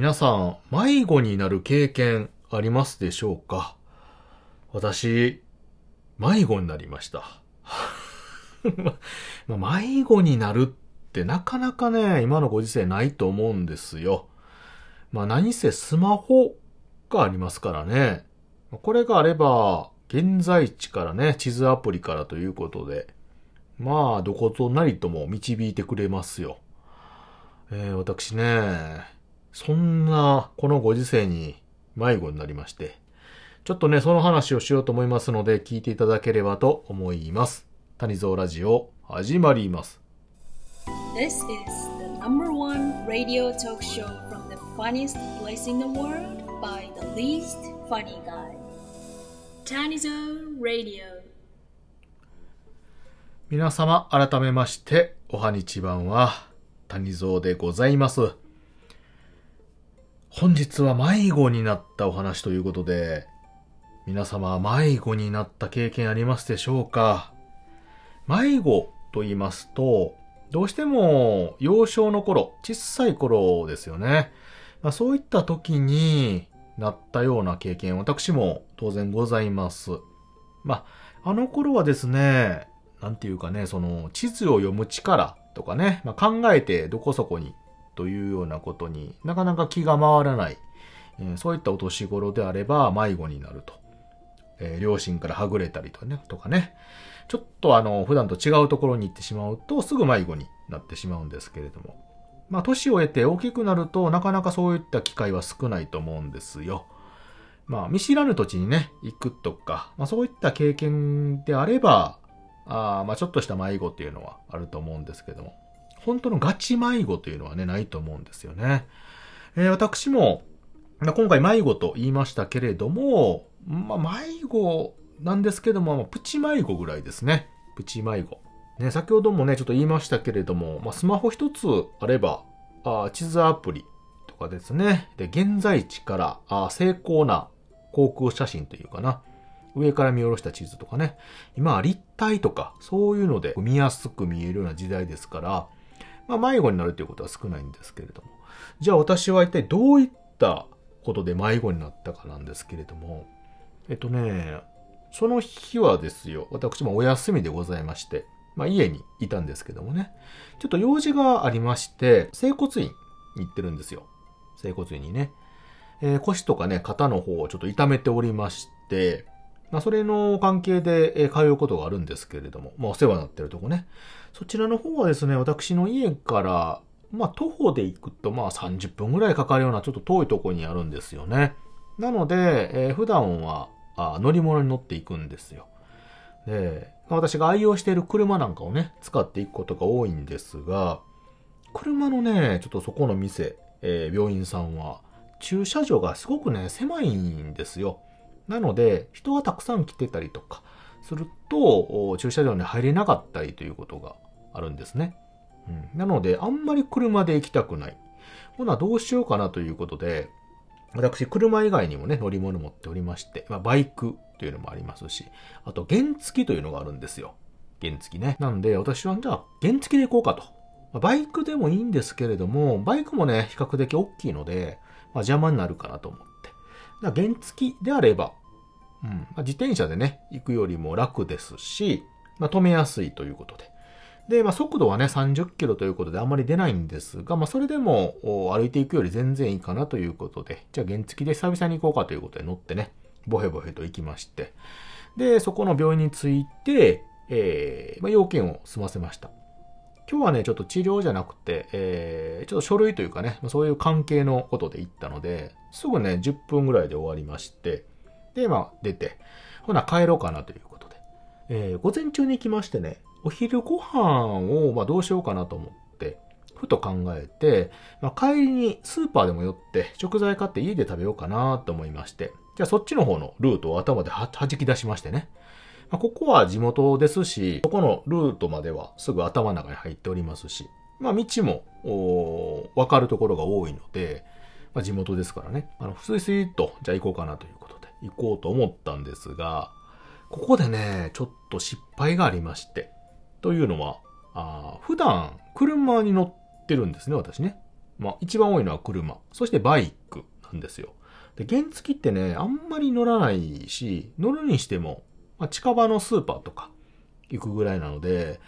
皆さん、迷子になる経験ありますでしょうか？私、迷子になりました。迷子になるってなかなかね、今のご時世ないと思うんですよ。まあ何せスマホがありますからね。これがあれば、現在地からね、地図アプリからということで、まあ、どことなりとも導いてくれますよ。えー、私ね、そんな、このご時世に迷子になりまして、ちょっとね、その話をしようと思いますので、聞いていただければと思います。谷蔵ラジオ、始まります。This is the number one radio talk show from the funniest place in the world by the least funny guy. Tanizo Radio. 皆様、改めまして、おはにちばんは、谷蔵でございます。本日は迷子になったお話ということで、皆様、迷子になった経験ありますでしょうか？迷子と言いますと、どうしても幼少の頃、小さい頃ですよね。まあ、そういった時になったような経験、私も当然ございます。まあ、あの頃はですね、なんていうかね、その地図を読む力とかね、まあ、考えてどこそこにというようなことになかなか気が回らない、えーそういったお年頃であれば迷子になると。えー両親からはぐれたりとかね、とかね。ちょっとあの、普段と違うところに行ってしまうとすぐ迷子になってしまうんですけれども。まあ、年を経て大きくなるとなかなかそういった機会は少ないと思うんですよ。まあ、見知らぬ土地にね、行くとか、まあそういった経験であれば、あまあちょっとした迷子っていうのはあると思うんですけども、本当のガチ迷子というのはね、ないと思うんですよね。えー私も、今回迷子と言いましたけれども、まあ迷子なんですけども、まあプチ迷子ぐらいですね。プチ迷子。ね、先ほどもね、ちょっと言いましたけれども、まあスマホ一つあれば、あ地図アプリとかですね。で、現在地からあ精巧な航空写真というかな。上から見下ろした地図とかね。今は立体とか、そういうので見やすく見えるような時代ですから、まあ迷子になるということは少ないんですけれども。じゃあ私は一体どういったことで迷子になったかなんですけれども、えっとね、その日はですよ、私もお休みでございまして、まあ家にいたんですけどもね、ちょっと用事がありまして、整骨院に行ってるんですよ。整骨院にね。えー腰とかね、肩の方をちょっと痛めておりまして、まあ、それの関係で、通うことがあるんですけれども、まあ、お世話になってるとこね。そちらの方はですね、私の家から、まあ、徒歩で行くと、まあ、30分ぐらいかかるような、ちょっと遠いところにあるんですよね。なので、えー普段はあ乗り物に乗っていくんですよ。で、私が愛用している車なんかをね、使っていくことが多いんですが、車のね、ちょっとそこの店、えー病院さんは、駐車場がすごくね、狭いんですよ。なので、人がたくさん来てたりとかすると、駐車場に入れなかったりということがあるんですね。うん、なので、あんまり車で行きたくない。ほな、どうしようかなということで、私、車以外にもね、乗り物持っておりまして、まあ、バイクというのもありますし、あと、原付というのがあるんですよ。原付ね。なんで、私は、じゃあ、原付で行こうかと。まあバイクでもいいんですけれども、バイクもね、比較的大きいので、まあ、邪魔になるかなと思っ。だ原付であれば、うん、まあ、自転車でね、行くよりも楽ですし、まあ、止めやすいということで。で、まあ、速度はね、30キロということであんまり出ないんですが、まあ、それでもお歩いていくより全然いいかなということで、じゃあ原付で久々に行こうかということで乗ってね、ボヘボヘと行きまして、で、そこの病院に着いて、えーまあ、要件を済ませました。今日はね、ちょっと治療じゃなくて、えー、ちょっと書類というかね、そういう関係のことで行ったので、すぐね、10分ぐらいで終わりまして、で、まあ、出て、ほな、帰ろうかなということで。えー午前中に行きましてね、お昼ご飯を、まあ、どうしようかなと思って、ふと考えて、まあ、帰りにスーパーでも寄って、食材買って家で食べようかなと思いまして、じゃあそっちの方のルートを頭で弾き出しましてね。まあ、ここは地元ですし、ここのルートまではすぐ頭の中に入っておりますし、まあ道も、おーわかるところが多いので、まあ地元ですからね、あの、スイスイと、じゃあ行こうかなということで、行こうと思ったんですが、ここでね、ちょっと失敗がありまして、というのは、あ普段、車に乗ってるんですね、私ね。まあ一番多いのは車、そしてバイクなんですよ。で、原付ってね、あんまり乗らないし、乗るにしても、まあ、近場のスーパーとか行くぐらいなので、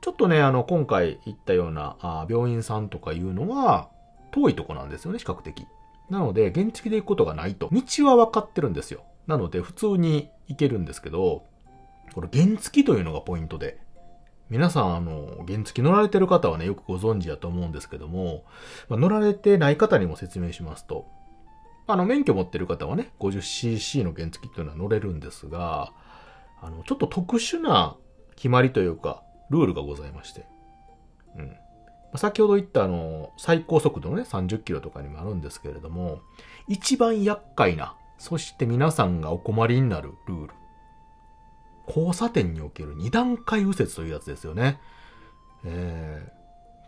ちょっとね、あの、今回行ったようなあ病院さんとかいうのは、遠いとこなんですよね、比較的。なので、原付で行くことがないと。道は分かってるんですよ。なので、普通に行けるんですけど、これ原付というのがポイントで。皆さん、あの、原付乗られてる方はね、よくご存知だと思うんですけども、まあ、乗られてない方にも説明しますと、あの、免許持ってる方はね、50cc の原付っていうのは乗れるんですが、あの、ちょっと特殊な決まりというか、ルールがございまして。うん。先ほど言ったあの、最高速度のね、30キロとかにもあるんですけれども、一番厄介な、そして皆さんがお困りになるルール。交差点における二段階右折というやつですよね。え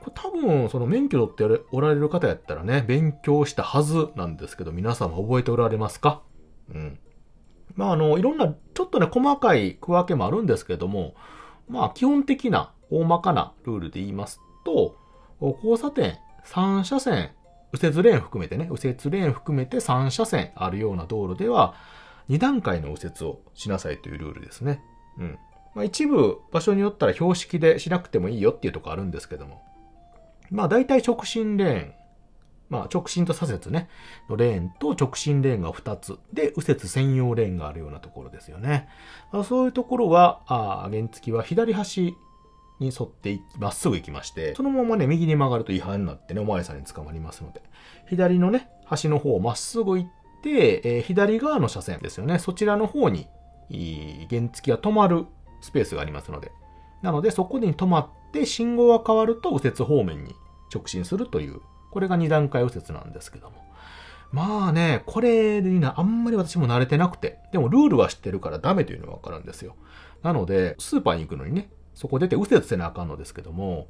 ー、これ多分、その免許取っておられる方やったらね、勉強したはずなんですけど、皆様覚えておられますか？うん。まあ、あの、いろんな、ちょっとね、細かい区分けもあるんですけれども、まあ、基本的な、大まかなルールで言いますと、交差点3車線、右折レーン含めてね、右折レーン含めて3車線あるような道路では、2段階の右折をしなさいというルールですね。うん。まあ、一部場所によったら標識でしなくてもいいよっていうとこあるんですけども。まあ大体直進レーン。まあ直進と左折ね。のレーンと直進レーンが2つ。で、右折専用レーンがあるようなところですよね。まあ、そういうところは、あ原付は左端に沿ってまっすぐ行きまして、そのままね、右に曲がると違反になってね、お前さんに捕まりますので、左のね、端の方をまっすぐ行って、えー、左側の車線ですよね、そちらの方に、原付は止まるスペースがありますので、なのでそこに止まって信号が変わると右折方面に直進するという、これが2段階右折なんですけども。まあね、これにな、あんまり私も慣れてなくて、でもルールは知ってるからダメというのがわかるんですよ。なので、スーパーに行くのにね、そこ出て右折せなあかんのですけども、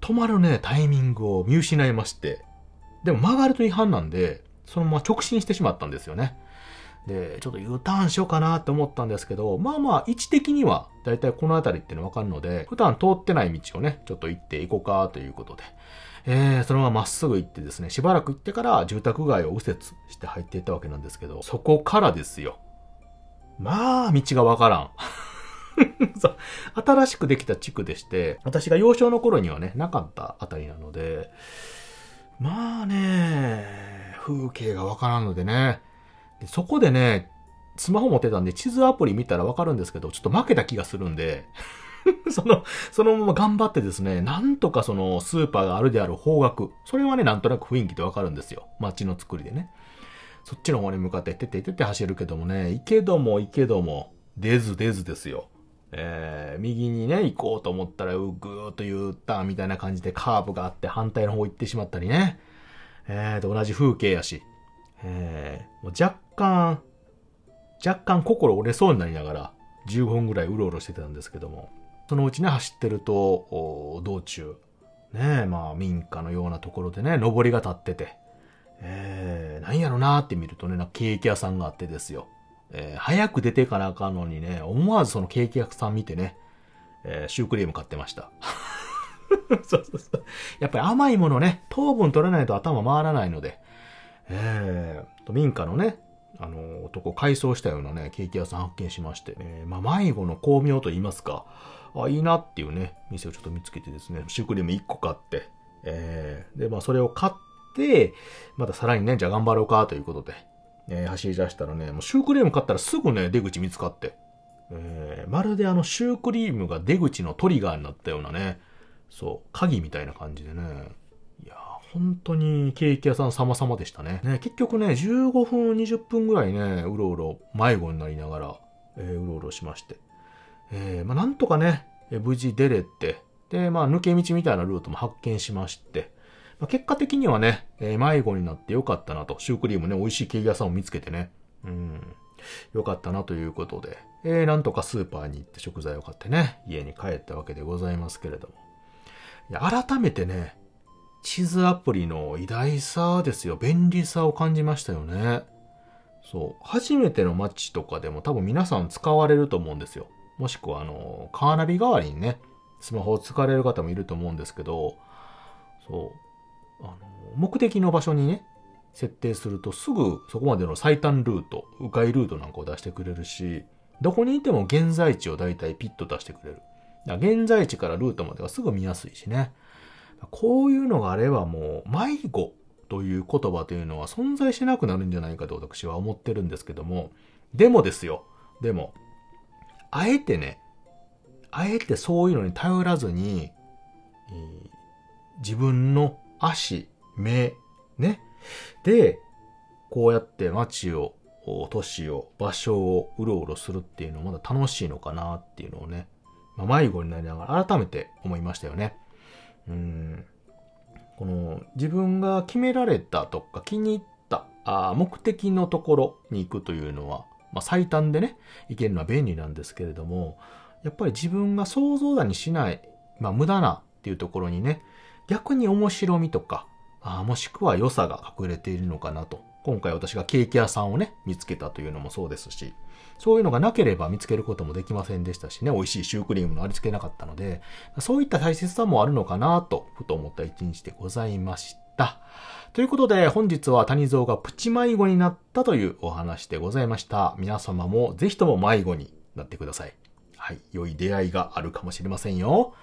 止まるね、タイミングを見失いまして、でも曲がると違反なんで、そのまま直進してしまったんですよね。で、ちょっと U ターンしようかなって思ったんですけど、まあまあ、位置的には、だいたいこの辺りっていうのわかるので、普段通ってない道をね、ちょっと行っていこうかということで、えー、そのまままっすぐ行ってですね、しばらく行ってから住宅街を右折して入っていったわけなんですけど、そこからですよ。まあ、道がわからん。新しくできた地区でして、私が幼少の頃にはね、なかったあたりなので、まあね、風景がわからんのでね、でそこでね、スマホ持ってたんで地図アプリ見たらわかるんですけど、ちょっと負けた気がするんで、その、そのまま頑張ってですね、なんとかそのスーパーがあるである方角、それはね、なんとなく雰囲気でわかるんですよ。街の作りでね。そっちの方に向かって、てててて走るけどもね、行けども行けども、出ず出ずですよ。えー、右にね、行こうと思ったら、うぐーっと U ターみたいな感じでカーブがあって反対の方行ってしまったりね。えー、と、同じ風景やし。えー、もう若干、若干心折れそうになりながら、15分ぐらいうろうろしてたんですけども、そのうちね、走ってると、道中、ねまあ民家のようなところでね、上りが立ってて、えー、何やろなーって見るとね、なんかケーキ屋さんがあってですよ。えー、早く出てかなあかんのにね、思わずそのケーキ屋さん見てね、えー、シュークリーム買ってました。そうそうそう。やっぱり甘いものね、糖分取らないと頭回らないので、えー、民家のね、あの、男改装したようなね、ケーキ屋さん発見しまして、えー、まあ、迷子の巧妙と言いますか、あ、いいなっていうね、店をちょっと見つけてですね、シュークリーム1個買って、えー、で、まあ、それを買って、またさらにね、じゃあ頑張ろうかということで、えー、走り出したらね、もうシュークリーム買ったらすぐね、出口見つかって、えー、まるであのシュークリームが出口のトリガーになったようなね、そう、鍵みたいな感じでね、本当にケーキ屋さん様々でしたね。ね、結局ね、15分、20分ぐらいね、うろうろ迷子になりながら、えー、うろうろしまして。えー、まあ、なんとかね、無事出れて、で、まあ、抜け道みたいなルートも発見しまして、まあ、結果的にはね、えー、迷子になってよかったなと。シュークリームね、美味しいケーキ屋さんを見つけてね。うん。よかったなということで、えー、なんとかスーパーに行って食材を買ってね、家に帰ったわけでございますけれども。いや、改めてね、地図アプリの偉大さですよ。便利さを感じましたよね。そう。初めての街とかでも多分皆さん使われると思うんですよ。もしくはあの、カーナビ代わりにね、スマホを使われる方もいると思うんですけど、そう。あの、目的の場所にね、設定するとすぐそこまでの最短ルート、迂回ルートなんかを出してくれるし、どこにいても現在地をだいたいピッと出してくれる。だ現在地からルートまではすぐ見やすいしね。こういうのがあればもう、迷子という言葉というのは存在しなくなるんじゃないかと私は思ってるんですけども、でもですよ。でも、あえてね、あえてそういうのに頼らずに、自分の足、目、ね。で、こうやって街を、都市を、場所をうろうろするっていうのもまだ楽しいのかなっていうのをね、まあ、迷子になりながら改めて思いましたよね。うん。この自分が決められたとか気に入ったあ目的のところに行くというのは、まあ、最短でね、行けるのは便利なんですけれども、やっぱり自分が想像だにしない、まあ、無駄なっていうところにね、逆に面白みとか、あもしくは良さが隠れているのかなと。今回私がケーキ屋さんをね、見つけたというのもそうですし、そういうのがなければ見つけることもできませんでしたしね、美味しいシュークリームのありつけなかったので、そういった大切さもあるのかなと、ふと思った一日でございました。ということで、本日は谷蔵がプチ迷子になったというお話でございました。皆様もぜひとも迷子になってください。はい。良い出会いがあるかもしれませんよ。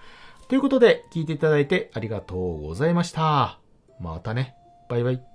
ということで、聞いていただいてありがとうございました。またね。バイバイ。